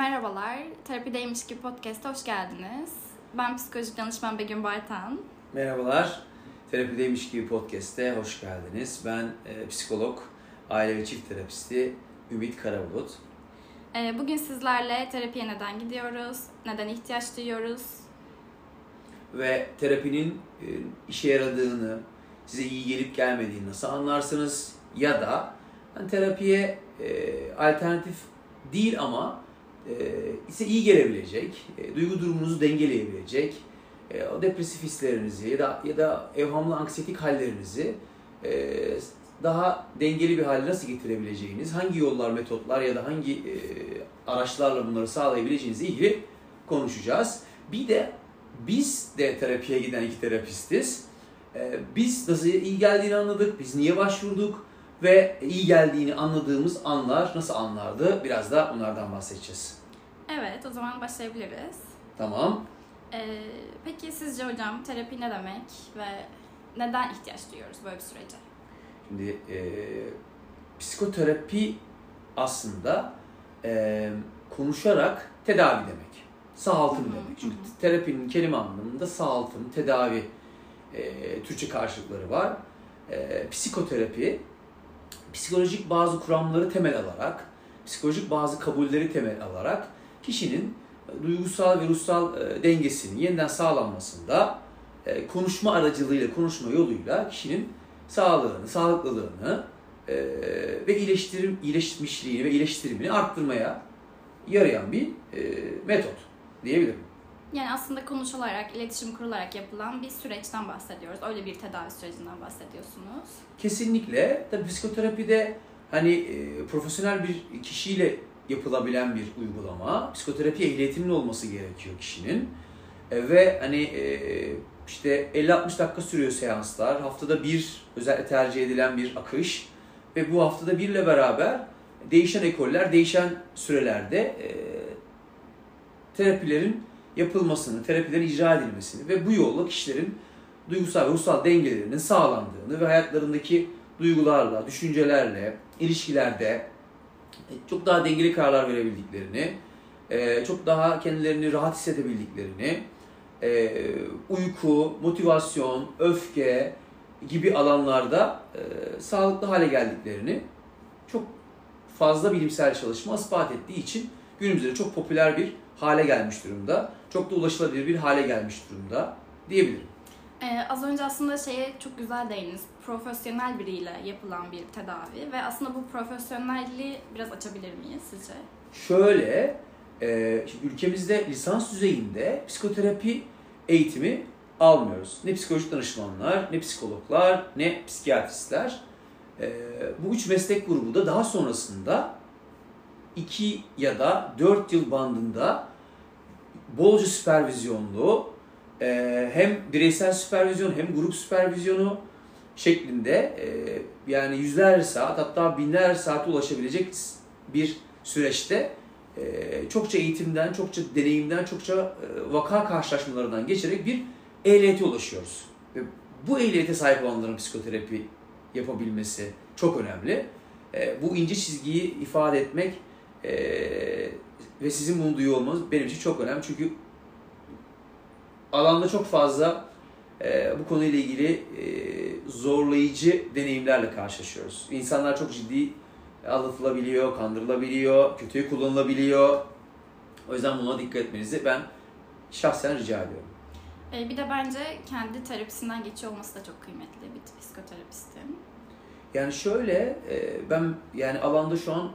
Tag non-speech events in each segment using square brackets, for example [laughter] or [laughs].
Merhabalar, Terapideymiş gibi podcast'a hoş geldiniz. Ben psikolojik danışman Begüm Bartan. Merhabalar, Terapideymiş gibi podcast'te hoş geldiniz. Ben e, psikolog, aile ve çift terapisti Ümit Karabulut. E, bugün sizlerle terapiye neden gidiyoruz, neden ihtiyaç duyuyoruz? Ve terapinin e, işe yaradığını, size iyi gelip gelmediğini nasıl anlarsınız? Ya da yani terapiye e, alternatif değil ama ise iyi gelebilecek, e, duygu durumunuzu dengeleyebilecek, e, o depresif hislerinizi ya da ya da evhamlı anksiyetik hallerinizi e, daha dengeli bir hale nasıl getirebileceğiniz, hangi yollar, metotlar ya da hangi araçlarla bunları sağlayabileceğinizle ilgili konuşacağız. Bir de biz de terapiye giden iki terapistiz. Biz nasıl iyi geldiğini anladık, biz niye başvurduk ve iyi geldiğini anladığımız anlar nasıl anlardı biraz da onlardan bahsedeceğiz. Evet, o zaman başlayabiliriz. Tamam. Ee, peki sizce hocam terapi ne demek ve neden ihtiyaç duyuyoruz böyle bir sürece? Şimdi e, psikoterapi aslında e, konuşarak tedavi demek. Sağaltım demek. Çünkü terapinin kelime anlamında sağaltım, tedavi e, Türkçe karşılıkları var. E, psikoterapi psikolojik bazı kuramları temel alarak, psikolojik bazı kabulleri temel alarak kişinin duygusal ve ruhsal e, dengesinin yeniden sağlanmasında e, konuşma aracılığıyla, konuşma yoluyla kişinin sağlığını, sağlıklılığını e, ve iyileştirim, iyileşmişliğini ve iyileştirimini arttırmaya yarayan bir e, metot diyebilirim. Yani aslında konuşularak, iletişim kurularak yapılan bir süreçten bahsediyoruz. Öyle bir tedavi sürecinden bahsediyorsunuz. Kesinlikle. Tabii psikoterapide hani e, profesyonel bir kişiyle yapılabilen bir uygulama. Psikoterapi ehliyetinin olması gerekiyor kişinin. E, ve hani e, işte 50-60 dakika sürüyor seanslar. Haftada bir özellikle tercih edilen bir akış. Ve bu haftada birle beraber değişen ekoller, değişen sürelerde e, terapilerin yapılmasını, terapilerin icra edilmesini ve bu yolla kişilerin duygusal ve ruhsal dengelerinin sağlandığını ve hayatlarındaki duygularla, düşüncelerle, ilişkilerde e, çok daha dengeli kararlar verebildiklerini, e, çok daha kendilerini rahat hissedebildiklerini, e, uyku, motivasyon, öfke gibi alanlarda sağlıklı hale geldiklerini çok fazla bilimsel çalışma ispat ettiği için günümüzde çok popüler bir hale gelmiş durumda. Çok da ulaşılabilir bir hale gelmiş durumda diyebilirim. Ee, az önce aslında şeye çok güzel değindiniz. Profesyonel biriyle yapılan bir tedavi ve aslında bu profesyonelliği biraz açabilir miyiz sizce? Şöyle, e, şimdi ülkemizde lisans düzeyinde psikoterapi eğitimi almıyoruz. Ne psikolojik danışmanlar, ne psikologlar, ne psikiyatristler. E, bu üç meslek grubu da daha sonrasında 2 ya da 4 yıl bandında bolca süpervizyonlu e, hem bireysel süpervizyon hem grup süpervizyonu şeklinde e, yani yüzlerce saat hatta binlerce saate ulaşabilecek bir süreçte e, çokça eğitimden, çokça deneyimden, çokça e, vaka karşılaşmalarından geçerek bir ehliyete ulaşıyoruz. Ve bu ehliyete sahip olanların psikoterapi yapabilmesi çok önemli. Bu ince çizgiyi ifade etmek ve sizin bunu duyuyor olmanız benim için çok önemli. Çünkü alanda çok fazla e, bu konuyla ilgili e, zorlayıcı deneyimlerle karşılaşıyoruz. İnsanlar çok ciddi aldatılabiliyor, kandırılabiliyor, kötüye kullanılabiliyor. O yüzden buna dikkat etmenizi ben şahsen rica ediyorum. Ee, bir de bence kendi terapisinden geçiyor olması da çok kıymetli bir psikoterapistin. Yani şöyle, e, ben yani alanda şu an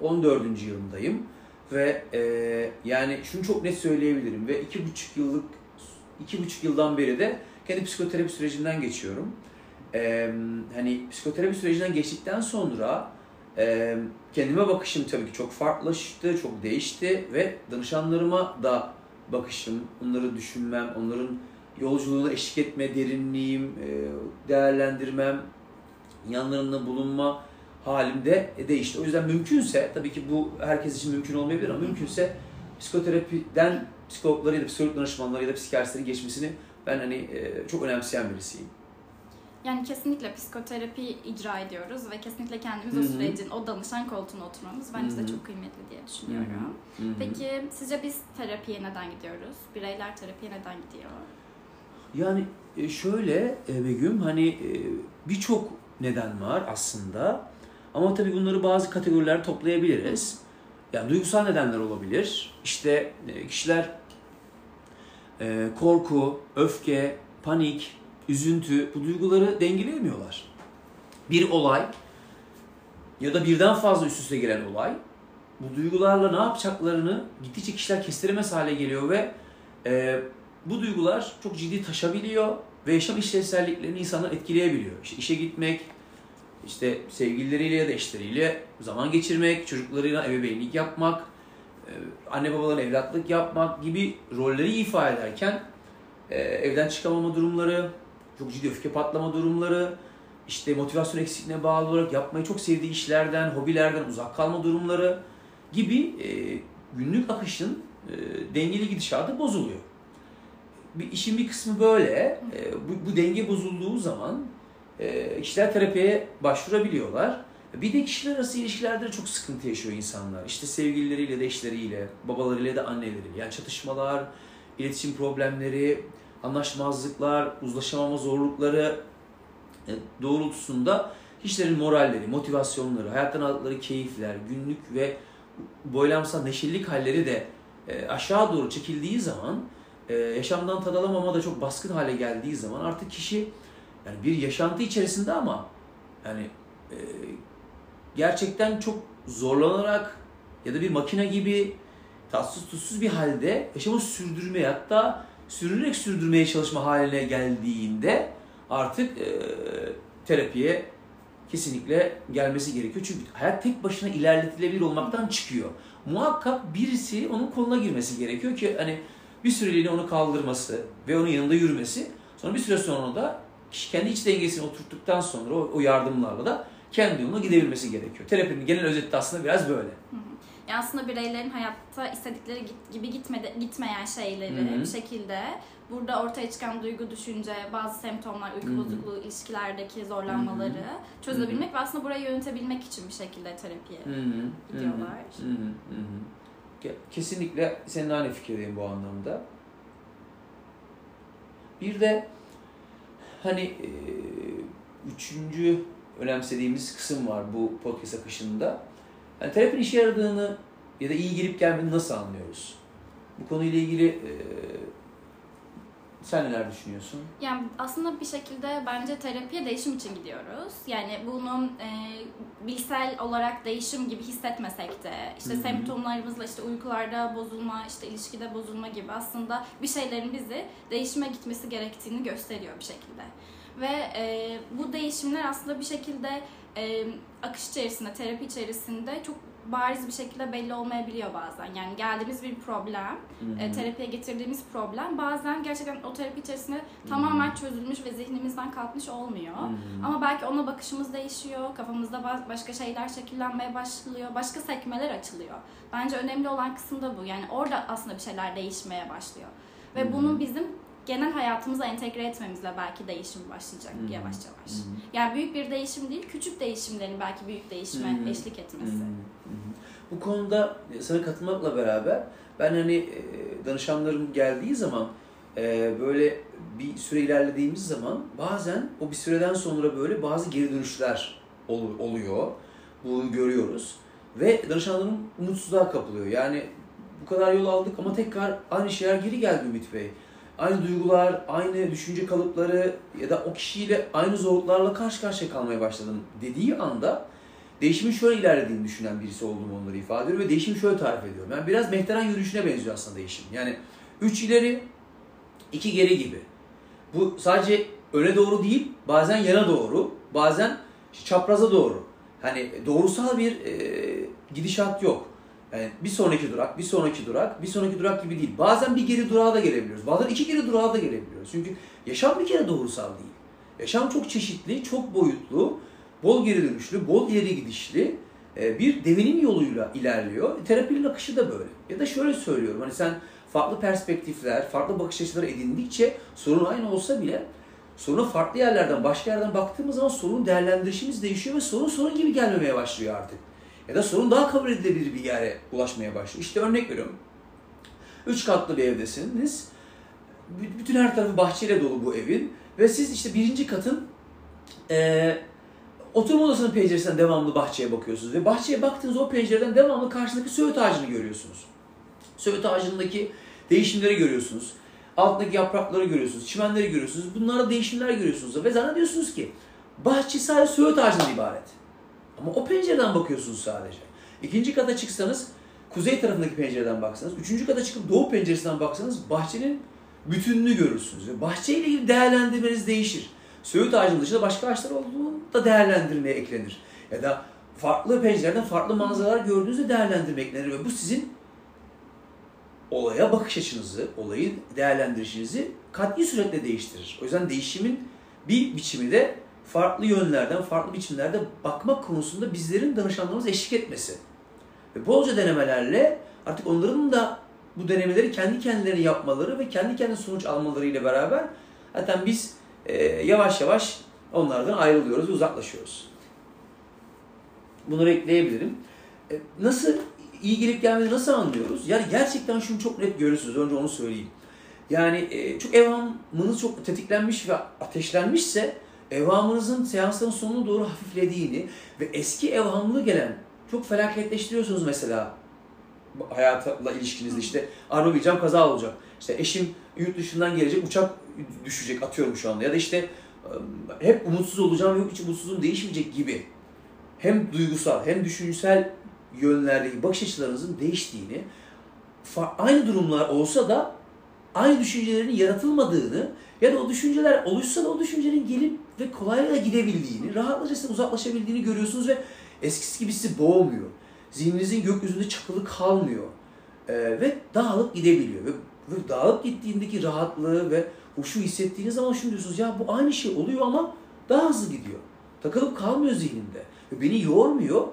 14. yılındayım ve e, yani şunu çok net söyleyebilirim ve iki buçuk yıllık iki buçuk yıldan beri de kendi psikoterapi sürecinden geçiyorum. E, hani psikoterapi sürecinden geçtikten sonra e, kendime bakışım tabii ki çok farklılaştı, çok değişti ve danışanlarıma da bakışım, onları düşünmem, onların yolculuğuna eşlik etme, derinliğim, e, değerlendirmem, yanlarında bulunma halimde değişti. O yüzden mümkünse, tabii ki bu herkes için mümkün olmayabilir ama mümkünse psikoterapiden psikologları ya da psikolog danışmanları ya da psikiyatristlerin geçmesini ben hani e, çok önemseyen birisiyim. Yani kesinlikle psikoterapi icra ediyoruz ve kesinlikle kendimiz o Hı hı. sürecin, o danışan koltuğuna oturmamız bence Hı hı. de çok kıymetli diye düşünüyorum. Hı hı. Peki sizce biz terapiye neden gidiyoruz? Bireyler terapiye neden gidiyor? Yani e, şöyle e, Begüm hani e, birçok neden var aslında. Ama tabii bunları bazı kategorilerde toplayabiliriz. Yani duygusal nedenler olabilir. İşte e, kişiler e, korku, öfke, panik, üzüntü bu duyguları dengeleyemiyorlar. Bir olay ya da birden fazla üst üste gelen olay bu duygularla ne yapacaklarını gittikçe kişiler kestiremez hale geliyor ve e, bu duygular çok ciddi taşabiliyor ve yaşam işlevselliklerini insanlar etkileyebiliyor. İşte işe gitmek, işte sevgilileriyle ya da eşleriyle zaman geçirmek, çocuklarıyla ebeveynlik yapmak, e, anne babaların evlatlık yapmak gibi rolleri ifa ederken e, evden çıkamama durumları, çok ciddi öfke patlama durumları, işte motivasyon eksikliğine bağlı olarak yapmayı çok sevdiği işlerden, hobilerden uzak kalma durumları gibi e, günlük akışın dengeli gidişatı bozuluyor. Bir işin bir kısmı böyle. Bu, bu denge bozulduğu zaman e, kişiler terapiye başvurabiliyorlar. Bir de kişiler arası ilişkilerde de çok sıkıntı yaşıyor insanlar. İşte sevgilileriyle de eşleriyle, babalarıyla da anneleriyle. Yani çatışmalar, iletişim problemleri, anlaşmazlıklar, uzlaşamama zorlukları e, doğrultusunda kişilerin moralleri, motivasyonları, hayattan aldıkları keyifler, günlük ve boylamsal neşelilik halleri de e, aşağı doğru çekildiği zaman, e, yaşamdan tad alamama da çok baskın hale geldiği zaman artık kişi yani bir yaşantı içerisinde ama yani e, gerçekten çok zorlanarak ya da bir makine gibi tatsız tutsuz bir halde yaşamı sürdürmeye hatta sürünerek sürdürmeye çalışma haline geldiğinde artık e, terapiye kesinlikle gelmesi gerekiyor. Çünkü hayat tek başına ilerletilebilir olmaktan çıkıyor. Muhakkak birisi onun koluna girmesi gerekiyor ki hani bir süreliğine onu kaldırması ve onun yanında yürümesi. Sonra bir süre sonra da kişi kendi iç dengesini oturttuktan sonra o, o yardımlarla da kendi yoluna gidebilmesi gerekiyor. Terapinin genel özeti aslında biraz böyle. Yani aslında bireylerin hayatta istedikleri gibi gitmede, gitmeyen şeyleri Hı hı. bir şekilde burada ortaya çıkan duygu, düşünce, bazı semptomlar, uyku Hı hı. bozukluğu, ilişkilerdeki zorlanmaları çözebilmek ve aslında burayı yönetebilmek için bir şekilde terapiye Hı hı, hı hı, gidiyorlar. hı hı, hı hı. Ke- Kesinlikle senin aynı fikirdeyim bu anlamda. Bir de hani üçüncü önemsediğimiz kısım var bu podcast akışında. Yani terapinin işe yaradığını ya da iyi gelip gelmediğini nasıl anlıyoruz? Bu konuyla ilgili sen neler düşünüyorsun? Yani aslında bir şekilde bence terapiye değişim için gidiyoruz. Yani bunun e, bilsel olarak değişim gibi hissetmesek de işte Hı hı. semptomlarımızla işte uykularda bozulma, işte ilişkide bozulma gibi aslında bir şeylerin bizi değişime gitmesi gerektiğini gösteriyor bir şekilde. Ve e, bu değişimler aslında bir şekilde e, akış içerisinde, terapi içerisinde çok bariz bir şekilde belli olmayabiliyor bazen. Yani geldiğimiz bir problem, Hı e, terapiye getirdiğimiz problem bazen gerçekten o terapi içerisinde tamamen çözülmüş ve zihnimizden kalkmış olmuyor. Hı. Ama belki ona bakışımız değişiyor, kafamızda ba- başka şeyler şekillenmeye başlıyor, başka sekmeler açılıyor. Bence önemli olan kısım da bu. Yani orada aslında bir şeyler değişmeye başlıyor. Ve hı. bunun bizim genel hayatımıza entegre etmemizle belki değişim başlayacak hı. yavaş yavaş. Hı. Yani büyük bir değişim değil, küçük değişimlerin belki büyük değişime hı. eşlik etmesi. Hı hı. Bu konuda sana katılmakla beraber ben hani e, danışanlarım geldiği zaman e, böyle bir süre ilerlediğimiz zaman bazen o bir süreden sonra böyle bazı geri dönüşler ol- oluyor. Bunu görüyoruz. Ve danışanlarım umutsuzluğa kapılıyor. Yani bu kadar yol aldık ama tekrar aynı şeyler geri geldi Ümit Bey. Aynı duygular, aynı düşünce kalıpları ya da o kişiyle aynı zorluklarla karşı karşıya kalmaya başladım dediği anda değişimin şöyle ilerlediğini düşünen birisi olduğumu onları ifade ediyor ve değişimi şöyle tarif ediyorum. Yani biraz mehteran yürüyüşüne benziyor aslında değişim. Yani üç ileri, iki geri gibi. Bu sadece öne doğru değil, bazen yana doğru, bazen çapraza doğru. Hani doğrusal bir e, gidişat yok. Yani bir sonraki durak, bir sonraki durak, bir sonraki durak gibi değil. Bazen bir geri durağa da gelebiliyoruz. Bazen iki geri durağa da gelebiliyoruz. Çünkü yaşam bir kere doğrusal değil. Yaşam çok çeşitli, çok boyutlu, bol geri dönüşlü, bol ileri gidişli e, bir devinim yoluyla ilerliyor. Terapinin akışı da böyle. Ya da şöyle söylüyorum hani sen farklı perspektifler, farklı bakış açıları edindikçe sorun aynı olsa bile soruna farklı yerlerden, başka yerden baktığımız zaman sorun değerlendirişimiz değişiyor ve sorun sorun gibi gelmemeye başlıyor artık. Ya da sorun daha kabul edilebilir bir yere ulaşmaya başlıyor. İşte örnek veriyorum. Üç katlı bir evdesiniz. Bütün her tarafı bahçeyle dolu bu evin. Ve siz işte birinci katın e, oturma odasının penceresinden devamlı bahçeye bakıyorsunuz. Ve bahçeye baktığınız o pencereden devamlı karşındaki söğüt ağacını görüyorsunuz. Söğüt ağacındaki değişimleri görüyorsunuz. Altındaki yaprakları görüyorsunuz, çimenleri görüyorsunuz. Bunlarda değişimler görüyorsunuz. Ve zannediyorsunuz ki bahçe sadece söğüt ağacından ibaret. Ama o pencereden bakıyorsunuz sadece. İkinci kata çıksanız kuzey tarafındaki pencereden baksanız, üçüncü kata çıkıp doğu penceresinden baksanız bahçenin bütününü görürsünüz. Ve bahçeyle ilgili değerlendirmeniz değişir. Söğüt ağacının dışında başka ağaçlar olduğunu da değerlendirmeye eklenir. Ya da farklı pencerelerden farklı manzaralar gördüğünüzde değerlendirme eklenir. Ve bu sizin olaya bakış açınızı, olayı değerlendirişinizi katli suretle değiştirir. O yüzden değişimin bir biçimi de farklı yönlerden, farklı biçimlerde bakmak konusunda bizlerin danışanlarımız eşlik etmesi. Ve bolca denemelerle artık onların da bu denemeleri kendi kendilerine yapmaları ve kendi kendine sonuç almaları ile beraber zaten biz e, yavaş yavaş onlardan ayrılıyoruz ve uzaklaşıyoruz. Bunları ekleyebilirim. E, nasıl iyi gelip gelmediğini nasıl anlıyoruz? Yani gerçekten şunu çok net görürsünüz. Önce onu söyleyeyim. Yani e, çok evhamınız çok tetiklenmiş ve ateşlenmişse evhamınızın seansların sonuna doğru hafiflediğini ve eski evhamlı gelen çok felaketleştiriyorsunuz mesela. Hayatla ilişkinizde işte arabayacağım kaza olacak. İşte eşim yurt dışından gelecek uçak düşecek atıyorum şu anda. Ya da işte hep umutsuz olacağım yok hiç umutsuzluğum değişmeyecek gibi. Hem duygusal hem düşünsel yönlerdeki bakış açılarınızın değiştiğini aynı durumlar olsa da aynı düşüncelerin yaratılmadığını ya da o düşünceler oluşsa da o düşüncenin gelip ve kolaylıkla gidebildiğini, rahatlıca size uzaklaşabildiğini görüyorsunuz ve eskisi gibi sizi boğmuyor. Zihninizin gökyüzünde çakılı kalmıyor. Ee, ve dağılıp gidebiliyor. Ve, ve dağılıp gittiğindeki rahatlığı ve huşu hissettiğiniz zaman şunu diyorsunuz ya bu aynı şey oluyor ama daha hızlı gidiyor. Takılıp kalmıyor zihnimde. Ve beni yormuyor.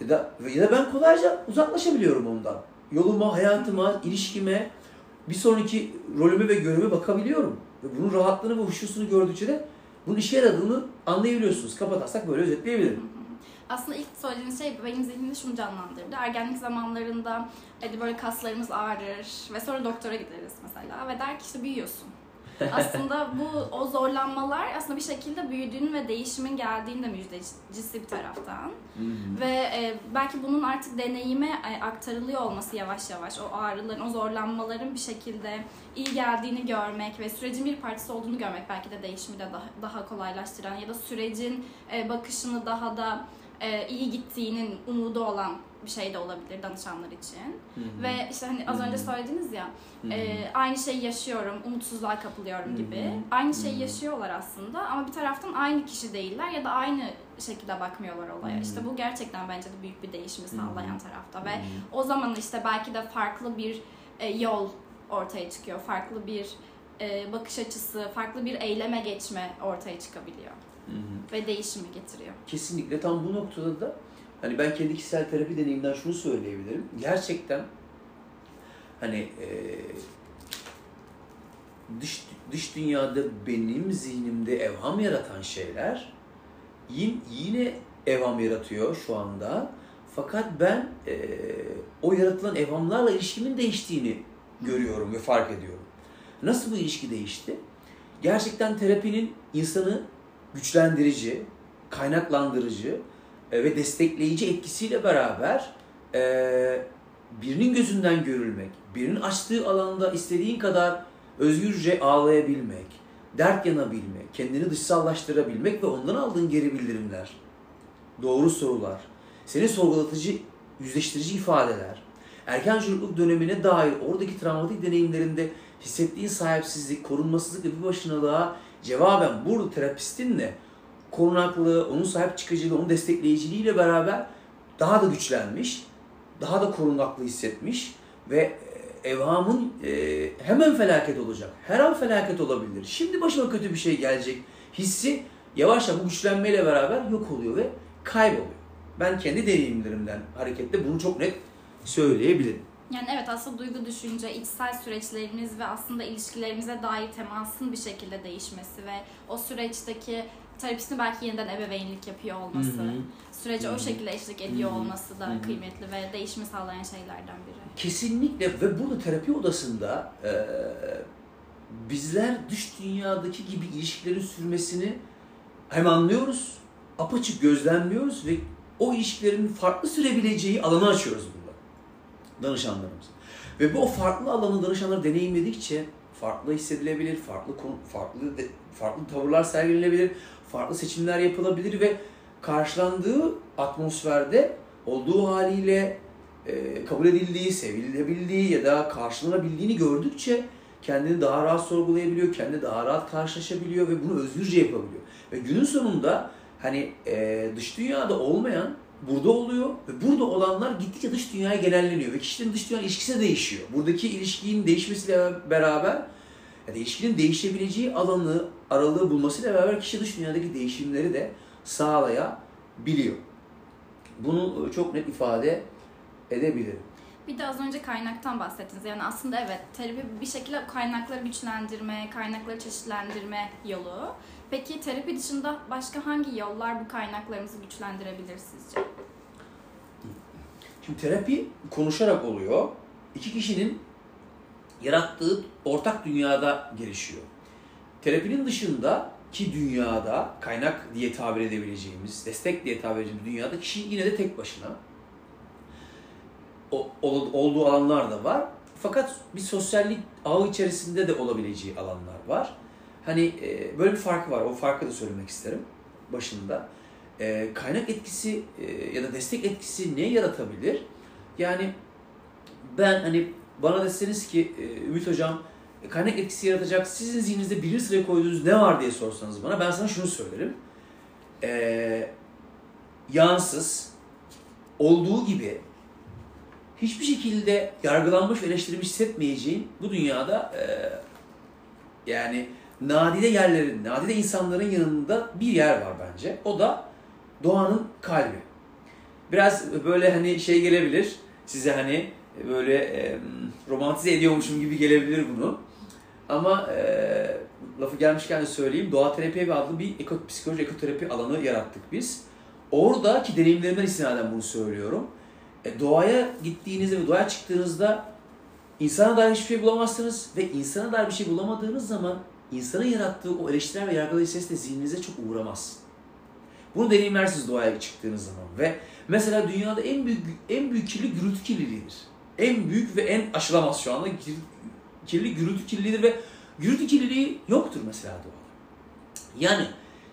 Ya da, ya da ben kolayca uzaklaşabiliyorum ondan. Yoluma, hayatıma, ilişkime, bir sonraki rolüme ve göreve bakabiliyorum. Ve bunun rahatlığını ve huşusunu gördükçe de bunun işe yaradığını anlayabiliyorsunuz. Kapatarsak böyle özetleyebilirim. Aslında ilk söylediğiniz şey benim zihnimde şunu canlandırdı. Ergenlik zamanlarında hadi böyle kaslarımız ağrır ve sonra doktora gideriz mesela ve der ki işte büyüyorsun. [laughs] aslında bu o zorlanmalar aslında bir şekilde büyüdüğün ve değişimin geldiğinde müjdecisi bir taraftan. Ve e, belki bunun artık deneyime e, aktarılıyor olması yavaş yavaş o ağrıların, o zorlanmaların bir şekilde iyi geldiğini görmek ve sürecin bir parçası olduğunu görmek belki de değişimi de daha, daha kolaylaştıran ya da sürecin e, bakışını daha da e, iyi gittiğinin umudu olan bir şey de olabilir danışanlar için. Hı hı. Ve işte hani az önce söylediniz ya e, aynı şeyi yaşıyorum, umutsuzluğa kapılıyorum gibi. Hı hı. Aynı şeyi yaşıyorlar aslında ama bir taraftan aynı kişi değiller ya da aynı şekilde bakmıyorlar olaya. Hı hı. İşte bu gerçekten bence de büyük bir değişimi sağlayan tarafta ve hı hı. o zaman işte belki de farklı bir e, yol ortaya çıkıyor. Farklı bir e, bakış açısı, farklı bir eyleme geçme ortaya çıkabiliyor. Hı hı. Ve değişimi getiriyor. Kesinlikle tam bu noktada da hani ben kendi kişisel terapi deneyimden şunu söyleyebilirim. Gerçekten hani e, dış dış dünyada benim zihnimde evham yaratan şeyler yine evham yaratıyor şu anda. Fakat ben e, o yaratılan evhamlarla ilişkimin değiştiğini görüyorum ve fark ediyorum. Nasıl bu ilişki değişti? Gerçekten terapinin insanı güçlendirici, kaynaklandırıcı ve destekleyici etkisiyle beraber e, birinin gözünden görülmek, birinin açtığı alanda istediğin kadar özgürce ağlayabilmek, dert yanabilmek, kendini dışsallaştırabilmek ve ondan aldığın geri bildirimler, doğru sorular, seni sorgulatıcı, yüzleştirici ifadeler, erken çocukluk dönemine dair oradaki travmatik deneyimlerinde hissettiğin sahipsizlik, korunmasızlık ve bir başınalığa cevaben burada terapistinle korunaklığı, onun sahip çıkıcılığı, onun destekleyiciliğiyle beraber daha da güçlenmiş, daha da korunaklı hissetmiş ve e, evhamın e, hemen felaket olacak. Her an felaket olabilir. Şimdi başıma kötü bir şey gelecek hissi yavaş yavaş bu güçlenmeyle beraber yok oluyor ve kayboluyor. Ben kendi deneyimlerimden hareketle bunu çok net söyleyebilirim. Yani evet aslında duygu düşünce, içsel süreçlerimiz ve aslında ilişkilerimize dair temasın bir şekilde değişmesi ve o süreçteki terapistin belki yeniden ebeveynlik yapıyor olması, Hı hı. sürece Hı hı. o şekilde eşlik ediyor Hı hı. olması da Hı hı. kıymetli ve değişimi sağlayan şeylerden biri. Kesinlikle ve burada terapi odasında e, bizler dış dünyadaki gibi ilişkilerin sürmesini hem anlıyoruz, apaçık gözlemliyoruz ve o ilişkilerin farklı sürebileceği alanı açıyoruz burada danışanlarımız. Ve bu farklı alanı danışanlar deneyimledikçe farklı hissedilebilir, farklı farklı farklı tavırlar sergilenebilir, farklı seçimler yapılabilir ve karşılandığı atmosferde olduğu haliyle e, kabul edildiği, sevilebildiği ya da karşılanabildiğini gördükçe kendini daha rahat sorgulayabiliyor, kendini daha rahat karşılaşabiliyor ve bunu özgürce yapabiliyor. Ve günün sonunda hani e, dış dünyada olmayan burada oluyor ve burada olanlar gittikçe dış dünyaya genelleniyor ve kişinin dış dünya ilişkisi de değişiyor. Buradaki ilişkinin değişmesiyle beraber ya da ilişkinin değişebileceği alanı, aralığı bulmasıyla beraber kişi dış dünyadaki değişimleri de sağlayabiliyor. Bunu e, çok net ifade edebilirim. Bir de az önce kaynaktan bahsettiniz. Yani aslında evet terapi bir şekilde kaynakları güçlendirme, kaynakları çeşitlendirme yolu. Peki terapi dışında başka hangi yollar bu kaynaklarımızı güçlendirebilir sizce? Şimdi terapi konuşarak oluyor. İki kişinin yarattığı ortak dünyada gelişiyor. Terapinin dışında ki dünyada kaynak diye tabir edebileceğimiz, destek diye tabir edeceğimiz dünyada kişi yine de tek başına o, ol- olduğu alanlar da var. Fakat bir sosyallik ağı içerisinde de olabileceği alanlar var. Hani e, böyle bir farkı var. O farkı da söylemek isterim başında. E, kaynak etkisi e, ya da destek etkisi ne yaratabilir? Yani ben hani bana deseniz ki e, Ümit Hocam e, kaynak etkisi yaratacak sizin zihninizde birinci sıraya koyduğunuz ne var diye sorsanız bana ben sana şunu söylerim. E, yansız, olduğu gibi hiçbir şekilde yargılanmış ve eleştirilmiş hissetmeyeceğin bu dünyada e, yani nadide yerlerin, nadide insanların yanında bir yer var bence. O da doğanın kalbi. Biraz böyle hani şey gelebilir, size hani böyle e, romantize ediyormuşum gibi gelebilir bunu. Ama e, lafı gelmişken de söyleyeyim, doğa terapi evi adlı bir eko, psikoloji ekoterapi alanı yarattık biz. Oradaki deneyimlerimden istinaden bunu söylüyorum. E, doğaya gittiğinizde ve doğaya çıktığınızda insana dair hiçbir şey bulamazsınız ve insana dair bir şey bulamadığınız zaman insanın yarattığı o eleştirel ve yargılayıcı ses de zihninize çok uğramaz. Bunu deneyimlersiniz doğaya çıktığınız zaman ve mesela dünyada en büyük en büyük kirli gürültü kirliliğidir. En büyük ve en aşılamaz şu anda kir- kirli gürültü kirliliğidir ve gürültü kirliliği yoktur mesela doğada. Yani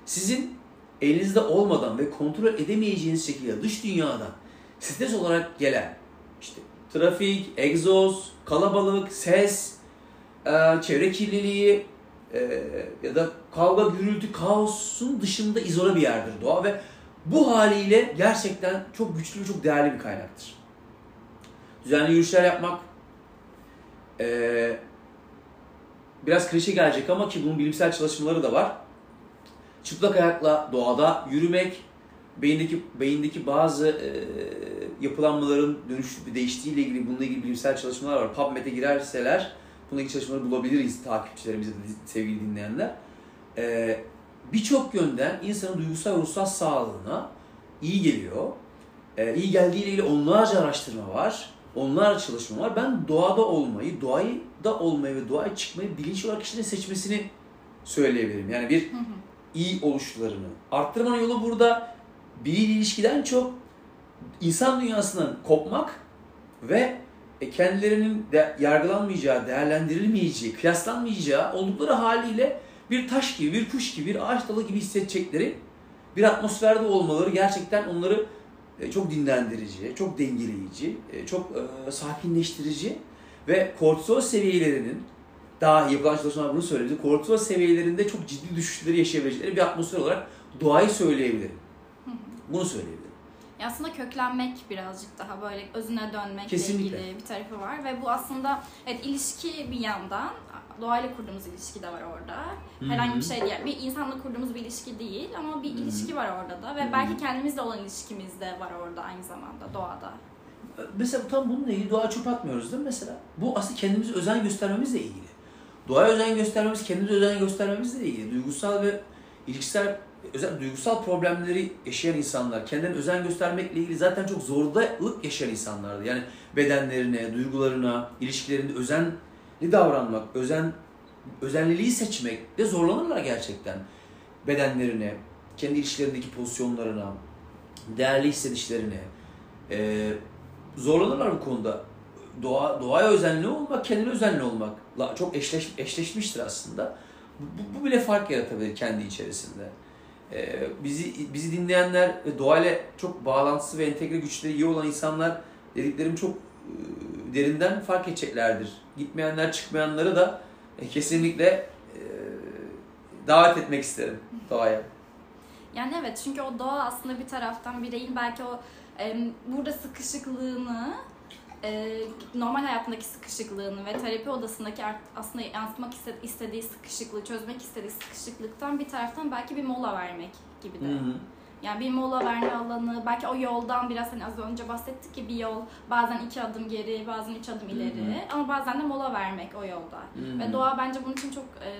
sizin elinizde olmadan ve kontrol edemeyeceğiniz şekilde dış dünyadan stres olarak gelen işte trafik, egzoz, kalabalık, ses, çevre kirliliği e, ya da kavga, gürültü, kaosun dışında izole bir yerdir doğa ve bu haliyle gerçekten çok güçlü ve çok değerli bir kaynaktır. Düzenli yürüyüşler yapmak, e, biraz klişe gelecek ama ki bunun bilimsel çalışmaları da var. Çıplak ayakla doğada yürümek, beyindeki beyindeki bazı e, yapılanmaların dönüş değiştiğiyle ilgili bununla ilgili bilimsel çalışmalar var. PubMed'e girerseler ilgili çalışmaları bulabiliriz takipçilerimiz ya da sevgili dinleyenler. E, Birçok yönden insanın duygusal ve ruhsal sağlığına iyi geliyor. E, iyi geldiğiyle ilgili onlarca araştırma var. Onlarca çalışma var. Ben doğada olmayı, doğayı da olmayı ve doğaya çıkmayı bilinçli olarak kişinin seçmesini söyleyebilirim. Yani bir Hı hı. iyi oluşlarını arttırmanın yolu burada biriyle ilişkiden çok insan dünyasından kopmak ve e, kendilerinin de yargılanmayacağı, değerlendirilmeyeceği, kıyaslanmayacağı oldukları haliyle bir taş gibi, bir kuş gibi, bir ağaç dalı gibi hissedecekleri bir atmosferde olmaları gerçekten onları e, çok dinlendirici, çok dengeleyici, e, çok sakinleştirici ve kortizol seviyelerinin daha yapılan çalışmalar bunu söyledi. Kortizol seviyelerinde çok ciddi düşüşleri yaşayabilecekleri bir atmosfer olarak doğayı söyleyebilirim. Bunu söyleyebilirim. Ya Aslında köklenmek birazcık daha böyle özüne dönmekle Kesinlikle. ilgili bir tarafı var ve bu aslında evet ilişki bir yandan doğayla kurduğumuz ilişki de var orada. Hı Herhangi bir şey değil. Bir insanla kurduğumuz bir ilişki değil ama bir hı. ilişki var orada da ve hı. belki kendimizle olan ilişkimiz de var orada aynı zamanda doğada. mesela tam bununla ilgili doğaya çöp atmıyoruz değil mi mesela? Bu aslında kendimize özen göstermemizle ilgili. Doğaya özen göstermemiz, kendimize özen göstermemizle ilgili. Duygusal ve ilişkisel, özel duygusal problemleri yaşayan insanlar, kendilerine özen göstermekle ilgili zaten çok zordalık yaşayan insanlardı. Yani bedenlerine, duygularına, ilişkilerinde özenli davranmak, özen özenliliği seçmek de zorlanırlar gerçekten. Bedenlerine, kendi ilişkilerindeki pozisyonlarına, değerli hissedişlerine e, zorlanırlar bu konuda. Doğa, doğaya özenli olmak, kendine özenli olmakla çok eşleş, eşleşmiştir aslında. Bu, bu bile fark yaratabilir kendi içerisinde. E, bizi bizi dinleyenler ve doğayla çok bağlantısı ve entegre güçleri iyi olan insanlar dediklerim çok e, derinden fark edeceklerdir. Gitmeyenler, çıkmayanları da e, kesinlikle e, davet etmek isterim doğaya. Yani evet çünkü o doğa aslında bir taraftan bireyin belki o e, burada sıkışıklığını e, normal hayatındaki sıkışıklığını ve terapi odasındaki aslında yansıtmak istediği sıkışıklığı, çözmek istediği sıkışıklıktan bir taraftan belki bir mola vermek gibi de. Hı hı. Yani bir mola verme alanı, belki o yoldan biraz hani az önce bahsettik ki bir yol bazen iki adım geri, bazen üç adım ileri Hı-hı. ama bazen de mola vermek o yolda. Hı-hı. Ve doğa bence bunun için çok e,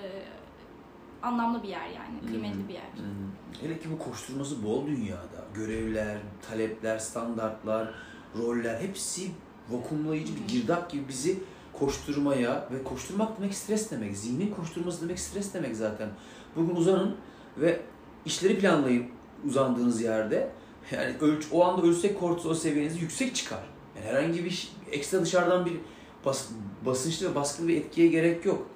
anlamlı bir yer yani, kıymetli Hı-hı. bir yer. Hı-hı. Hele ki bu koşturması bol dünyada. Görevler, talepler, standartlar, roller hepsi vakumlayıcı bir girdap gibi bizi koşturmaya ve koşturmak demek stres demek. Zihnin koşturması demek stres demek zaten. Bugün uzanın ve işleri planlayın uzandığınız yerde. Yani ölç, o anda ölçsek kortizol seviyeniz yüksek çıkar. Yani herhangi bir ekstra dışarıdan bir bas, basınçlı ve baskılı bir etkiye gerek yok.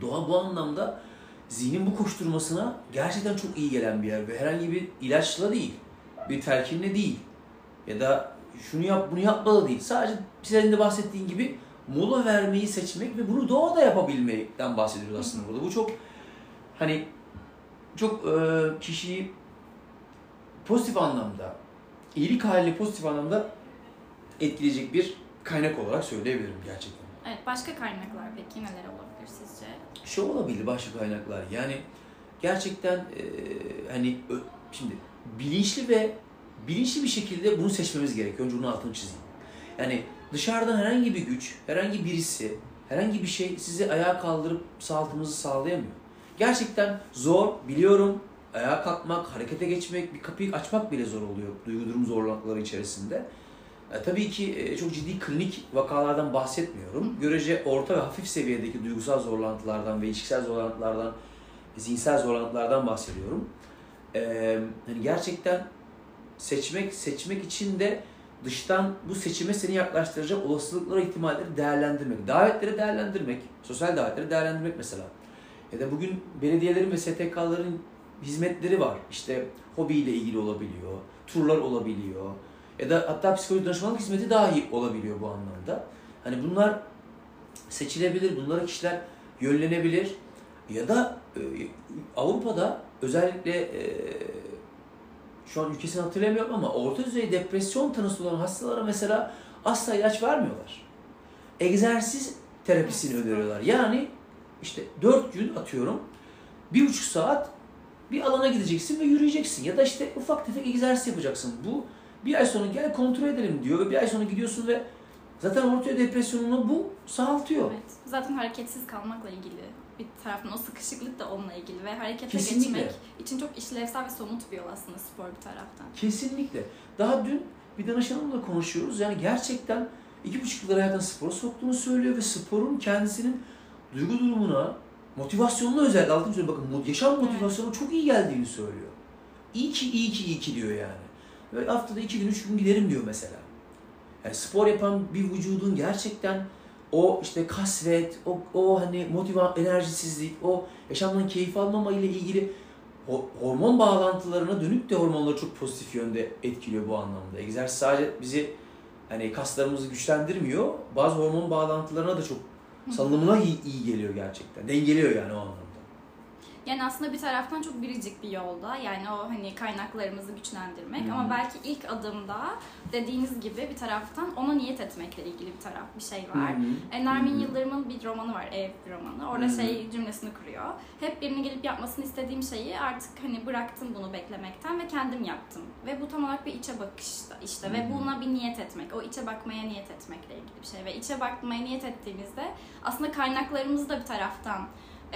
Doğa bu anlamda zihnin bu koşturmasına gerçekten çok iyi gelen bir yer ve herhangi bir ilaçla değil, bir telkinle değil ya da şunu yap bunu yapma da değil. Sadece senin de bahsettiğin gibi mola vermeyi seçmek ve bunu doğada yapabilmekten bahsediyoruz aslında burada. Bu çok hani çok e, kişiyi pozitif anlamda, iyilik halini pozitif anlamda etkileyecek bir kaynak olarak söyleyebilirim gerçekten. Evet, başka kaynaklar peki neler olabilir sizce? Şu olabilir başka kaynaklar. Yani gerçekten e, hani şimdi bilinçli ve bilinçli bir şekilde bunu seçmemiz gerekiyor. Önce onun altını çizeyim. Yani dışarıdan herhangi bir güç, herhangi birisi, herhangi bir şey sizi ayağa kaldırıp sağaltımızı sağlayamıyor. Gerçekten zor, biliyorum. Ayağa kalkmak, harekete geçmek, bir kapıyı açmak bile zor oluyor duygu durum zorlukları içerisinde. E, tabii ki e, çok ciddi klinik vakalardan bahsetmiyorum. Görece orta ve hafif seviyedeki duygusal zorlantılardan ve ilişkisel zorlantılardan, zihinsel zorlantılardan bahsediyorum. E, hani gerçekten seçmek seçmek için de dıştan bu seçime seni yaklaştıracak olasılıkları, ihtimalleri değerlendirmek. Davetleri değerlendirmek, sosyal davetleri değerlendirmek mesela. Ya da bugün belediyelerin ve STK'ların hizmetleri var. İşte hobiyle ilgili olabiliyor, turlar olabiliyor. Ya da hatta psikoloji danışmanlık hizmeti dahi olabiliyor bu anlamda. Hani bunlar seçilebilir, bunlara kişiler yönlenebilir. Ya da e, Avrupa'da özellikle e, şu an ülkesini hatırlamıyorum ama orta düzey depresyon tanısı olan hastalara mesela asla ilaç vermiyorlar. Egzersiz terapisini öneriyorlar. Yani işte dört gün atıyorum bir buçuk saat bir alana gideceksin ve yürüyeceksin. Ya da işte ufak tefek egzersiz yapacaksın. Bu bir ay sonra gel kontrol edelim diyor ve bir ay sonra gidiyorsun ve zaten ortaya depresyonunu bu sağaltıyor. Evet. Zaten hareketsiz kalmakla ilgili bir taraftan o sıkışıklık da onunla ilgili ve harekete Kesinlikle. geçmek için çok işlevsel ve somut bir yol aslında spor bir taraftan. Kesinlikle. Daha dün bir danışanımla konuşuyoruz. Yani gerçekten iki buçuk yıldır hayatına spora soktuğunu söylüyor ve sporun kendisinin duygu durumuna, motivasyonuna özellikle altını söylüyor. Bakın yaşam motivasyonu evet. çok iyi geldiğini söylüyor. İyi ki, iyi ki, iyi ki diyor yani. Ve haftada iki gün, üç gün giderim diyor mesela. Yani spor yapan bir vücudun gerçekten o işte kasvet, o, o hani motiva, enerjisizlik, o yaşamdan keyif almama ile ilgili hormon bağlantılarına dönük de hormonları çok pozitif yönde etkiliyor bu anlamda. Egzersiz sadece bizi hani kaslarımızı güçlendirmiyor. Bazı hormon bağlantılarına da çok salınımına iyi, iyi geliyor gerçekten. Dengeliyor yani o anlamda. Yani aslında bir taraftan çok biricik bir yolda. Yani o hani kaynaklarımızı güçlendirmek. Hı. Ama belki ilk adımda dediğiniz gibi bir taraftan ona niyet etmekle ilgili bir taraf bir şey var. Hı. E, Nermin hı. Yıldırım'ın bir romanı var, Ev romanı. Orada hı. şey cümlesini kuruyor. Hep birinin gelip yapmasını istediğim şeyi artık hani bıraktım bunu beklemekten ve kendim yaptım. Ve bu tam olarak bir içe bakışta işte ve Hı hı. buna bir niyet etmek, o içe bakmaya niyet etmekle ilgili bir şey. Ve içe bakmaya niyet ettiğimizde aslında kaynaklarımız da bir taraftan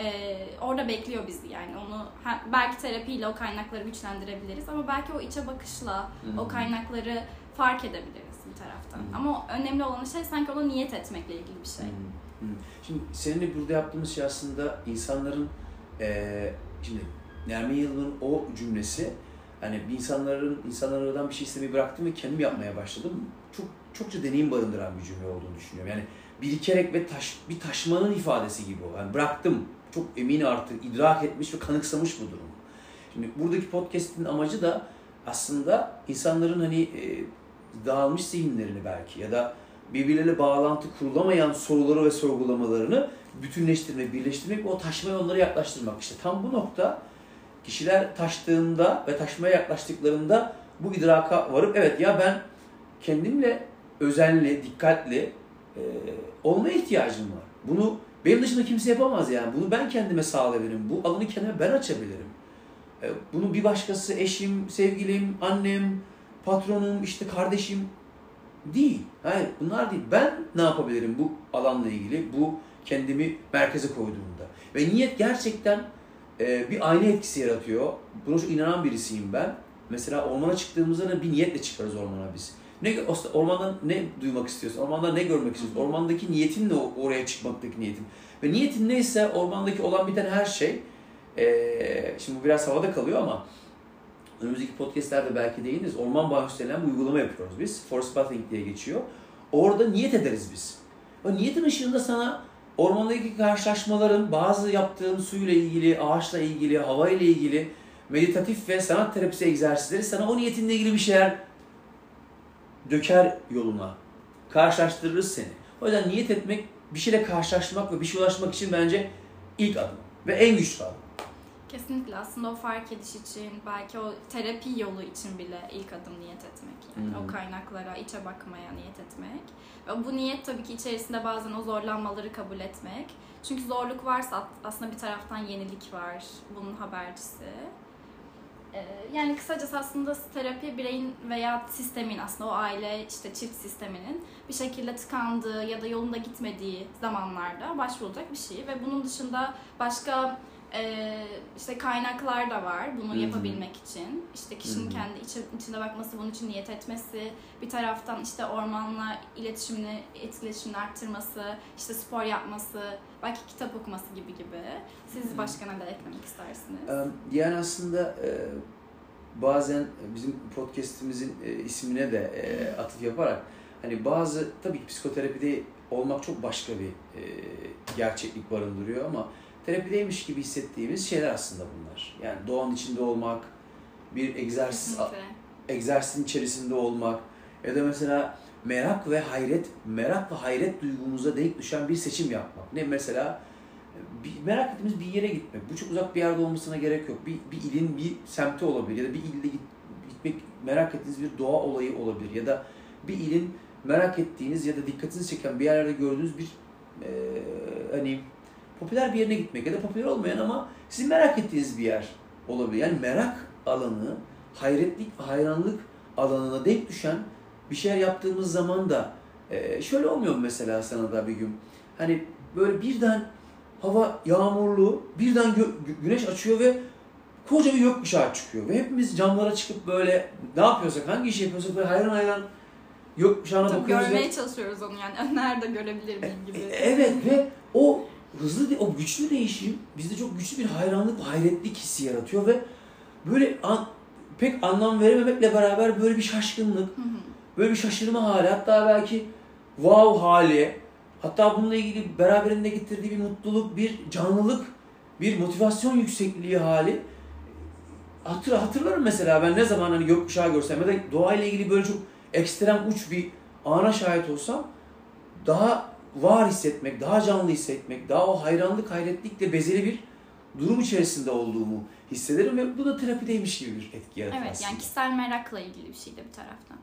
e, orada bekliyor bizi yani onu ha- belki terapiyle o kaynakları güçlendirebiliriz ama belki o içe bakışla Hı o kaynakları fark edebiliriz bir taraftan. Hı. Ama önemli olan şey sanki ona niyet etmekle ilgili bir şey. Hı hı. Şimdi seninle burada yaptığımız şey aslında insanların eee şimdi Nermin Yıldırım'ın o cümlesi hani bir insanların insanlardan bir şey istemeyi bıraktım ve kendim yapmaya başladım. Çok çokça deneyim barındıran bir cümle olduğunu düşünüyorum. Yani birikerek ve taş, bir taşmanın ifadesi gibi o. Yani bıraktım. Çok emin artık idrak etmiş ve kanıksamış bu durumu. Şimdi buradaki podcast'in amacı da aslında insanların hani e, dağılmış zihinlerini belki ya da birbirleriyle bağlantı kurulamayan soruları ve sorgulamalarını bütünleştirmek, birleştirmek ve o taşma yollara yaklaştırmak. İşte tam bu nokta kişiler taştığında ve taşmaya yaklaştıklarında bu idraka varıp evet ya ben kendimle özenli, dikkatli e, olmaya ihtiyacım var. Bunu benim dışında kimse yapamaz yani. Bunu ben kendime sağlayabilirim. Bu alanı kendime ben açabilirim. E, bunu bir başkası, eşim, sevgilim, annem, patronum, işte kardeşim değil. Hayır bunlar değil. Ben ne yapabilirim bu alanla ilgili, bu kendimi merkeze koyduğumda. Ve niyet gerçekten e, bir ayna etkisi yaratıyor. Buna çok inanan birisiyim ben. Mesela ormana çıktığımızda da bir niyetle çıkarız ormana biz. Ne ormandan ne duymak istiyorsun? Ormandan ne görmek istiyorsun? Ormandaki niyetin o- oraya çıkmaktaki niyetin. Ve niyetin neyse ormandaki olan biten her şey e, şimdi bu biraz havada kalıyor ama önümüzdeki podcastlerde belki değiniriz. Orman banyosu denilen bir uygulama yapıyoruz biz. Forest bathing diye geçiyor. Orada niyet ederiz biz. O niyetin ışığında sana ormandaki karşılaşmaların, bazı yaptığın suyla ilgili, ağaçla ilgili, hava ile ilgili meditatif ve sanat terapisi egzersizleri sana o niyetinle ilgili bir şeyler döker yoluna. Karşılaştırırız seni. O yüzden niyet etmek, bir şeyle karşılaşmak ve bir şeye ulaşmak için bence ilk adım. Ve en güçlü adım. Kesinlikle aslında o fark ediş için belki o terapi yolu için bile ilk adım niyet etmek yani hı. o kaynaklara içe bakmaya niyet etmek ve bu niyet tabii ki içerisinde bazen o zorlanmaları kabul etmek çünkü zorluk varsa aslında bir taraftan yenilik var bunun habercisi yani kısacası aslında terapi bireyin veya sistemin aslında o aile işte çift sisteminin bir şekilde tıkandığı ya da yolunda gitmediği zamanlarda başvurulacak bir şey. Ve bunun dışında başka e, işte kaynaklar da var bunu Hı hı. yapabilmek için. İşte kişinin Hı hı. kendi içi, içine bakması, bunun için niyet etmesi, bir taraftan işte ormanla iletişimini, etkileşimini arttırması, işte spor yapması, belki kitap okuması gibi gibi. Siz Hı hı. başka ne de eklemek istersiniz? Ee, Yani aslında e, bazen bizim podcast'imizin e, ismine de e, atıf yaparak hani bazı tabii ki psikoterapide olmak çok başka bir gerçeklik barındırıyor ama terapideymiş gibi hissettiğimiz şeyler aslında bunlar. Yani doğanın içinde olmak, bir egzersiz Kesinlikle. egzersizin içerisinde olmak ya da mesela merak ve hayret, merak ve hayret duygumuza denk düşen bir seçim yapmak. Ne mesela bir, merak ettiğimiz bir yere gitmek. Bu çok uzak bir yerde olmasına gerek yok. Bir, bir ilin bir semti olabilir ya da bir ilde git, gitmek merak ettiğiniz bir doğa olayı olabilir ya da bir ilin merak ettiğiniz ya da dikkatinizi çeken bir yerlerde gördüğünüz bir eee, hani popüler bir yerine gitmek ya da popüler olmayan ama sizin merak ettiğiniz bir yer olabilir. Yani merak alanı, hayretlik ve hayranlık alanına denk düşen bir şeyler yaptığımız zaman da eee, şöyle olmuyor mu mesela sana da bir gün? Hani böyle birden hava yağmurlu, birden gö- gü- güneş açıyor ve koca bir gökkuşağı çıkıyor. Ve hepimiz camlara çıkıp böyle ne yapıyorsak, hangi işi yapıyorsak böyle hayran hayran gökkuşağına Tabii bakıyoruz. ve- görmeye çalışıyoruz onu yani. [laughs] Nerede görebilir miyim gibi. e, Evet ve o hızlı, o güçlü değişim bizde çok güçlü bir hayranlık, hayretlik hissi yaratıyor ve böyle an- pek anlam verememekle beraber böyle bir şaşkınlık, Hı hı. böyle bir şaşırma hali, hatta belki wow hali, hatta bununla ilgili beraberinde getirdiği bir mutluluk, bir canlılık, bir motivasyon yüksekliği hali. Hatır, hatırlarım mesela ben ne zaman hani gökkuşağı görsem ya da doğayla ilgili böyle çok ekstrem uç bir ana şahit olsam daha var hissetmek, daha canlı hissetmek, daha o hayranlık, hayretlikle bezeli bir durum içerisinde olduğumu hissederim ve bu da terapideymiş gibi bir etki yaratır Evet aslında. yani kişisel merakla ilgili bir şey de bir taraftan.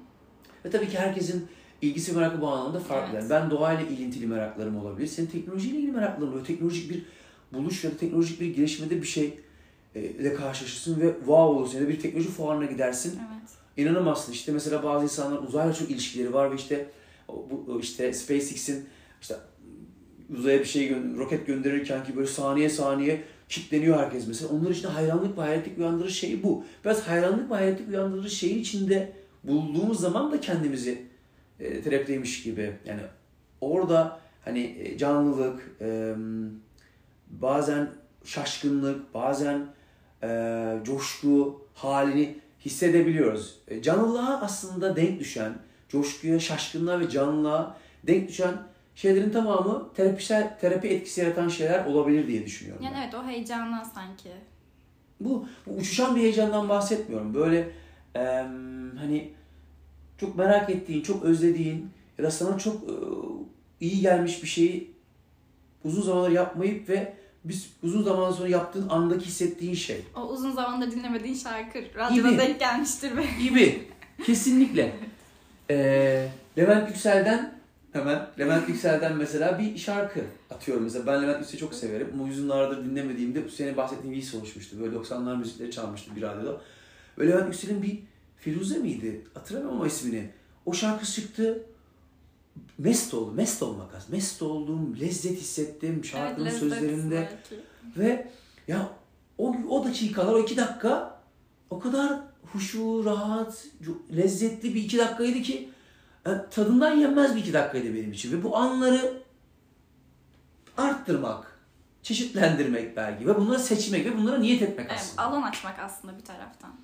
Ve tabii ki herkesin ilgisi merakı bu anlamda farklı. Evet. Ben doğayla ilintili meraklarım olabilir. Senin teknolojiyle ilgili merakların olabilir. Teknolojik bir buluş ya da teknolojik bir gelişmede bir şey e, karşılaşırsın ve wow olursun. Ya da bir teknoloji fuarına gidersin. Evet. İnanamazsın. İşte mesela bazı insanlar uzayla çok ilişkileri var ve işte bu işte SpaceX'in işte uzaya bir şey gö- roket gönderirken ki böyle saniye saniye kitleniyor herkes mesela. Onlar için hayranlık ve hayretlik uyandırır şey bu. Biraz hayranlık ve hayretlik uyandırır şeyin içinde bulduğumuz zaman da kendimizi e, terapideymiş gibi. Yani orada hani e, canlılık, e, bazen şaşkınlık, bazen e, coşku halini hissedebiliyoruz. E, canlılığa aslında denk düşen, coşkuya, şaşkınlığa ve canlılığa denk düşen şeylerin tamamı terapisel, terapi etkisi yaratan şeyler olabilir diye düşünüyorum. Yani ben. evet o heyecanla sanki. Bu, bu uçuşan bir heyecandan bahsetmiyorum. Böyle e, hani çok merak ettiğin, çok özlediğin ya da sana çok e, iyi gelmiş bir şeyi uzun zamandır yapmayıp ve biz uzun zaman sonra yaptığın andaki hissettiğin şey O uzun zamandır dinlemediğin şarkı radyoda Gibi. denk gelmiştir ve gibi. Kesinlikle. [laughs] Ee, Levent Yüksel'den hemen Levent Yüksel'den mesela bir şarkı atıyorum mesela. Ben Levent Yüksel'i çok severim ama uzun yıllardır dinlemediğimde bu sene bahsettiğim bir his oluşmuştu. Böyle 90'lar müzikleri çalmıştı bir radyoda. Ve Levent Yüksel'in bir Firuze miydi? Hatırlamıyorum ama ismini. O şarkı çıktı. Mest oldum. Mest olmak az. Mest oldum. Lezzet hissettim. Şarkının lezzet sözlerinde. belki. Ve ya o, o dakikalar, o iki dakika o kadar huşu, rahat, lezzetli bir iki dakikaydı ki yani tadından yenmez bir iki dakikaydı benim için. Ve bu anları arttırmak, çeşitlendirmek belki ve bunları seçmek ve bunlara niyet etmek Evet, aslında. alan açmak aslında bir taraftan.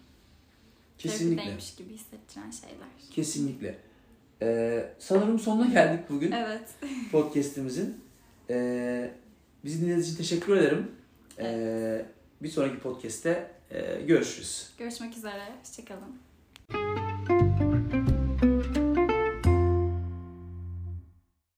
Kesinlikle. Terapideymiş gibi hissettiren şeyler. Kesinlikle. Ee, sanırım sonuna geldik bugün Evet. [laughs] podcast'imizin. Ee, bizi dinlediğiniz için teşekkür ederim. Ee, bir sonraki podcast'te e, görüşürüz. Görüşmek üzere. Hoşçakalın.